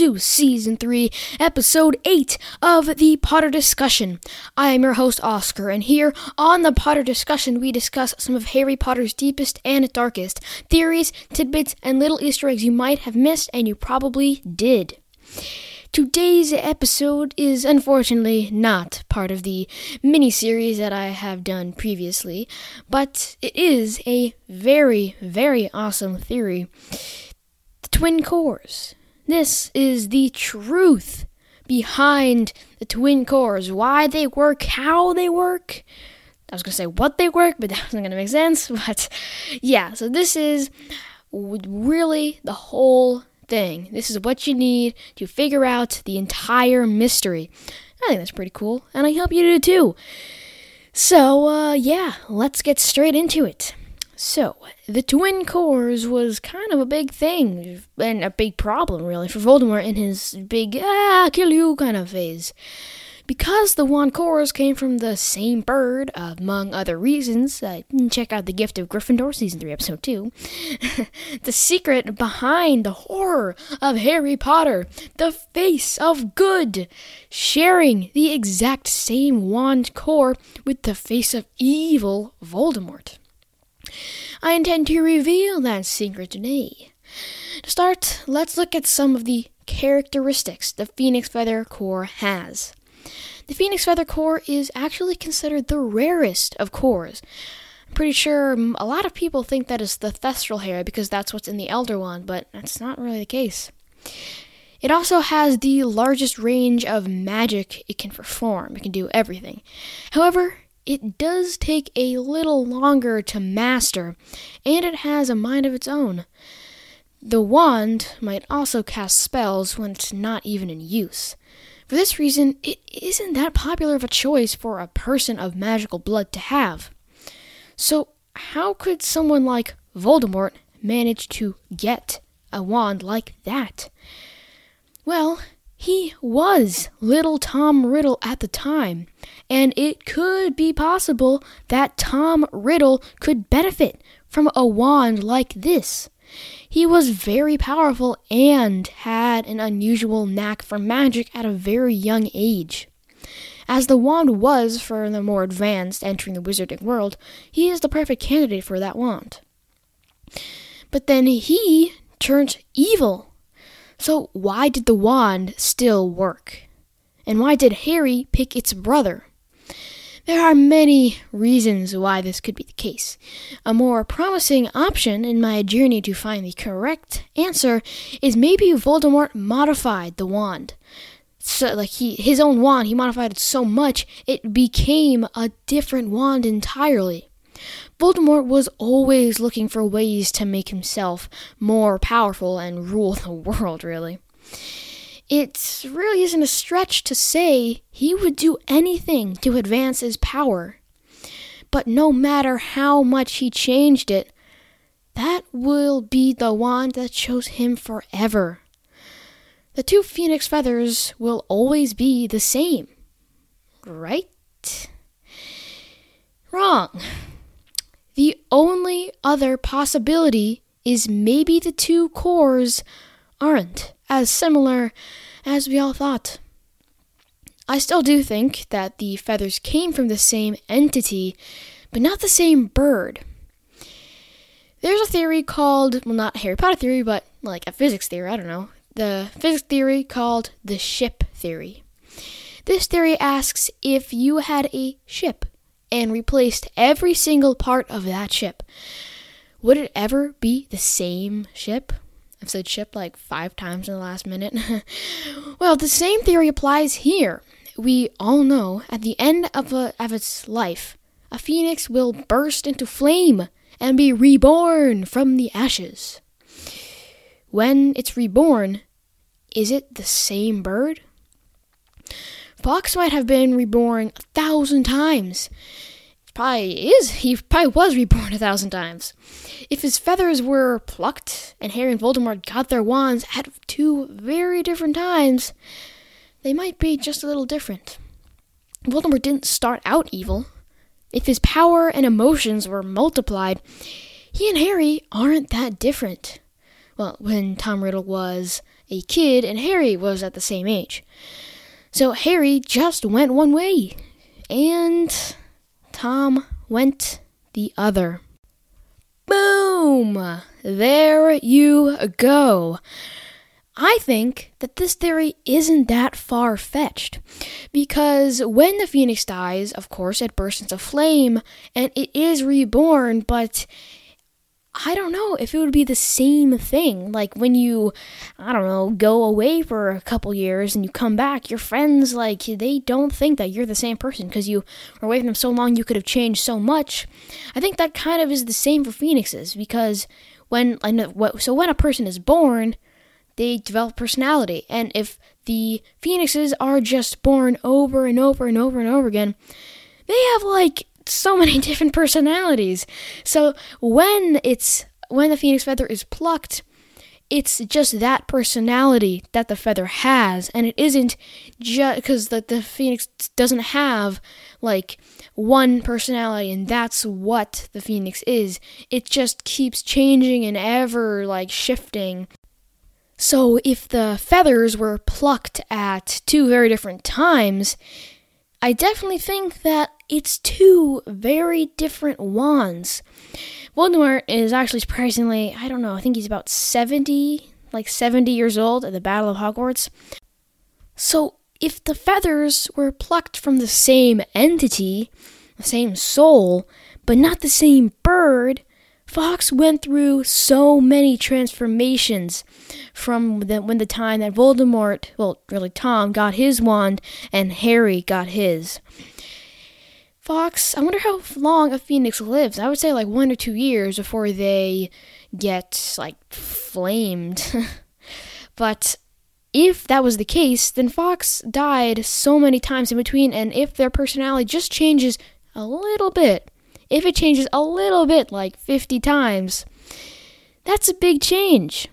to Season 3, Episode 8 of the Potter Discussion. I am your host, Oscar, and here on the Potter Discussion, we discuss some of Harry Potter's deepest and darkest theories, tidbits, and little Easter eggs you might have missed, and you probably did. Today's episode is unfortunately not part of the mini series that I have done previously, but it is a very, very awesome theory. The twin cores. This is the truth behind the twin cores, why they work, how they work. I was going to say what they work, but that wasn't going to make sense. But yeah, so this is really the whole thing. This is what you need to figure out the entire mystery. I think that's pretty cool, and I hope you do too. So, uh, yeah, let's get straight into it. So, the twin cores was kind of a big thing, and a big problem, really, for Voldemort in his big, ah, kill you kind of phase. Because the wand cores came from the same bird, among other reasons, uh, check out The Gift of Gryffindor, Season 3, Episode 2. the secret behind the horror of Harry Potter, the face of good, sharing the exact same wand core with the face of evil Voldemort. I intend to reveal that secret today. To start, let's look at some of the characteristics the Phoenix Feather core has. The Phoenix Feather core is actually considered the rarest of cores. I'm pretty sure a lot of people think that is the Thestral hair because that's what's in the Elder Wand, but that's not really the case. It also has the largest range of magic it can perform. It can do everything. However, it does take a little longer to master, and it has a mind of its own. The wand might also cast spells when it's not even in use. For this reason, it isn't that popular of a choice for a person of magical blood to have. So, how could someone like Voldemort manage to get a wand like that? Well, he was little Tom Riddle at the time, and it could be possible that Tom Riddle could benefit from a wand like this. He was very powerful and had an unusual knack for magic at a very young age. As the wand was for the more advanced entering the wizarding world, he is the perfect candidate for that wand. But then he turned evil so, why did the wand still work? And why did Harry pick its brother? There are many reasons why this could be the case. A more promising option in my journey to find the correct answer is maybe Voldemort modified the wand. So, like he, his own wand, he modified it so much it became a different wand entirely. Voldemort was always looking for ways to make himself more powerful and rule the world, really. It really isn't a stretch to say he would do anything to advance his power. But no matter how much he changed it, that will be the wand that chose him forever. The two phoenix feathers will always be the same. Right? Wrong. The only other possibility is maybe the two cores aren't as similar as we all thought. I still do think that the feathers came from the same entity, but not the same bird. There's a theory called, well, not Harry Potter theory, but like a physics theory, I don't know. The physics theory called the ship theory. This theory asks if you had a ship and replaced every single part of that ship, would it ever be the same ship? I've said ship like five times in the last minute. well, the same theory applies here. We all know at the end of, a, of its life, a phoenix will burst into flame and be reborn from the ashes. When it's reborn, is it the same bird? Fawkes might have been reborn a thousand times. Probably is. He probably was reborn a thousand times. If his feathers were plucked and Harry and Voldemort got their wands at two very different times, they might be just a little different. Voldemort didn't start out evil. If his power and emotions were multiplied, he and Harry aren't that different. Well, when Tom Riddle was a kid, and Harry was at the same age. So Harry just went one way, and Tom went the other. Boom! There you go. I think that this theory isn't that far fetched. Because when the phoenix dies, of course, it bursts into flame and it is reborn, but I don't know if it would be the same thing. Like when you, I don't know, go away for a couple years and you come back, your friends, like, they don't think that you're the same person because you were away from them so long you could have changed so much. I think that kind of is the same for phoenixes because when, so when a person is born, they develop personality. And if the phoenixes are just born over and over and over and over again, they have like so many different personalities. So when it's when the phoenix feather is plucked, it's just that personality that the feather has, and it isn't just because the, the phoenix doesn't have like one personality, and that's what the phoenix is. It just keeps changing and ever like shifting. So if the feathers were plucked at two very different times, I definitely think that it's two very different wands. Voldemort is actually surprisingly, I don't know, I think he's about 70, like 70 years old at the Battle of Hogwarts. So if the feathers were plucked from the same entity, the same soul, but not the same bird, Fawkes went through so many transformations from the, when the time that Voldemort, well, really Tom, got his wand and Harry got his. Fawkes, I wonder how long a phoenix lives. I would say like one or two years before they get like flamed. but if that was the case, then Fawkes died so many times in between, and if their personality just changes a little bit, if it changes a little bit, like 50 times, that's a big change.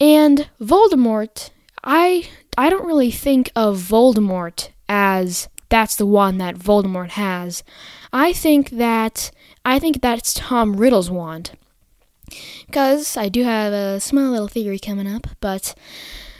And Voldemort, I I don't really think of Voldemort as that's the wand that Voldemort has. I think that I think that's Tom Riddle's wand. Cuz I do have a small little theory coming up, but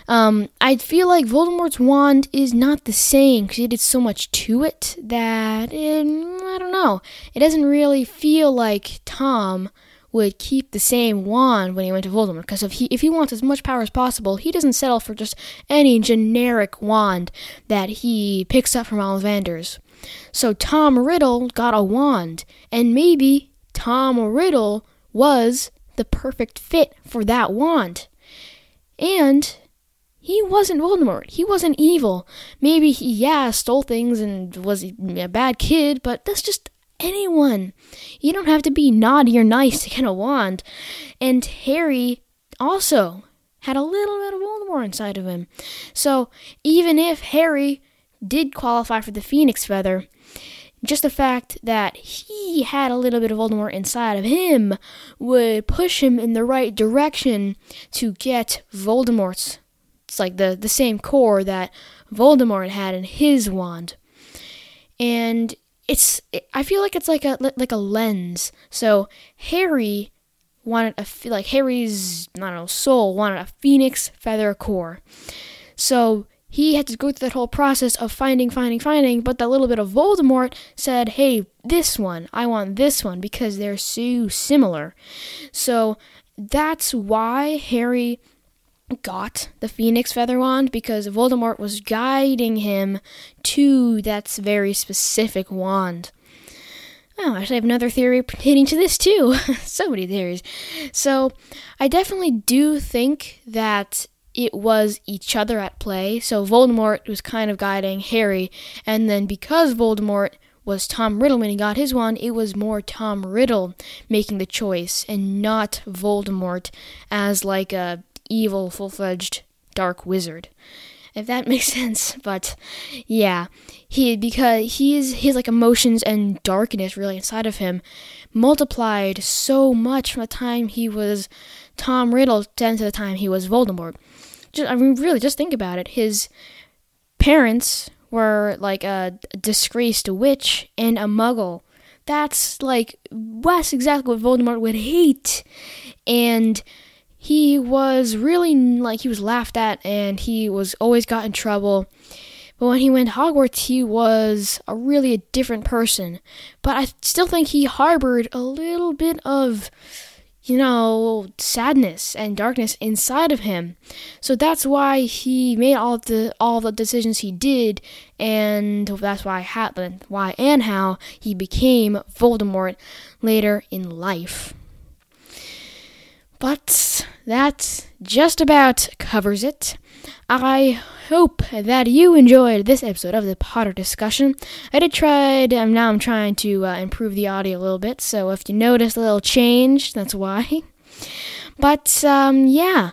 um, I feel like Voldemort's wand is not the same because he did so much to it that it, I don't know. It doesn't really feel like Tom would keep the same wand when he went to Voldemort because if he if he wants as much power as possible, he doesn't settle for just any generic wand that he picks up from Ollivanders. So Tom Riddle got a wand, and maybe Tom Riddle was the perfect fit for that wand. And he wasn't Voldemort. He wasn't evil. Maybe he, yeah, stole things and was a bad kid, but that's just anyone. You don't have to be naughty or nice to get a wand. And Harry also had a little bit of Voldemort inside of him. So even if Harry did qualify for the Phoenix Feather, just the fact that he had a little bit of Voldemort inside of him would push him in the right direction to get Voldemort's it's like the, the same core that Voldemort had in his wand. And it's I feel like it's like a like a lens. So Harry wanted a like Harry's I don't know soul wanted a phoenix feather core. So he had to go through that whole process of finding, finding, finding, but that little bit of Voldemort said, hey, this one, I want this one because they're so similar. So that's why Harry got the Phoenix Feather Wand because Voldemort was guiding him to that very specific wand. Oh, actually, I have another theory pertaining to this too. so many theories. So, I definitely do think that it was each other at play. So, Voldemort was kind of guiding Harry, and then because Voldemort was Tom Riddle when he got his wand, it was more Tom Riddle making the choice and not Voldemort as like a evil, full fledged dark wizard. If that makes sense, but yeah, he because he's his like emotions and darkness really inside of him multiplied so much from the time he was Tom Riddle down to the time he was Voldemort. Just, I mean, really, just think about it. His parents were like a disgraced witch and a muggle. That's like that's exactly what Voldemort would hate. And he was really like he was laughed at and he was always got in trouble. But when he went to Hogwarts, he was a really a different person. But I still think he harbored a little bit of you know, sadness and darkness inside of him. So that's why he made all the all the decisions he did, and that's why happened, why and how he became Voldemort later in life. But that just about covers it. I hope that you enjoyed this episode of the Potter discussion. I did try, um, now I'm trying to uh, improve the audio a little bit, so if you notice a little change, that's why. But, um, yeah.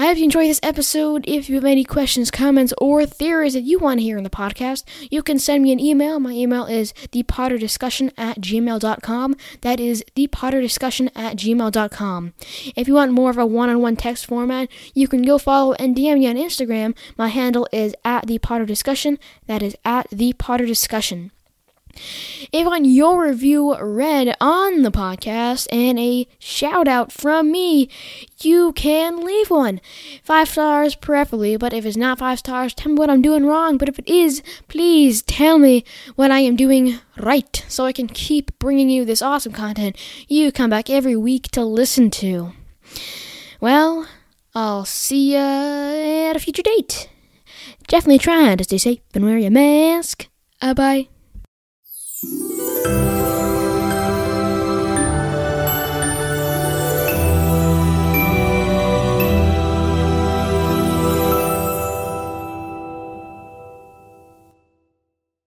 I hope you enjoyed this episode. If you have any questions, comments, or theories that you want to hear in the podcast, you can send me an email. My email is thepotterdiscussion at gmail.com. That is thepotterdiscussion at gmail.com. If you want more of a one-on-one text format, you can go follow and DM me on Instagram. My handle is at thepotterdiscussion. That is at thepotterdiscussion. If you want your review read on the podcast and a shout out from me, you can leave one. Five stars, preferably, but if it's not five stars, tell me what I'm doing wrong. But if it is, please tell me what I am doing right so I can keep bringing you this awesome content you come back every week to listen to. Well, I'll see ya at a future date. Definitely try to stay safe and wear your mask. Uh, bye.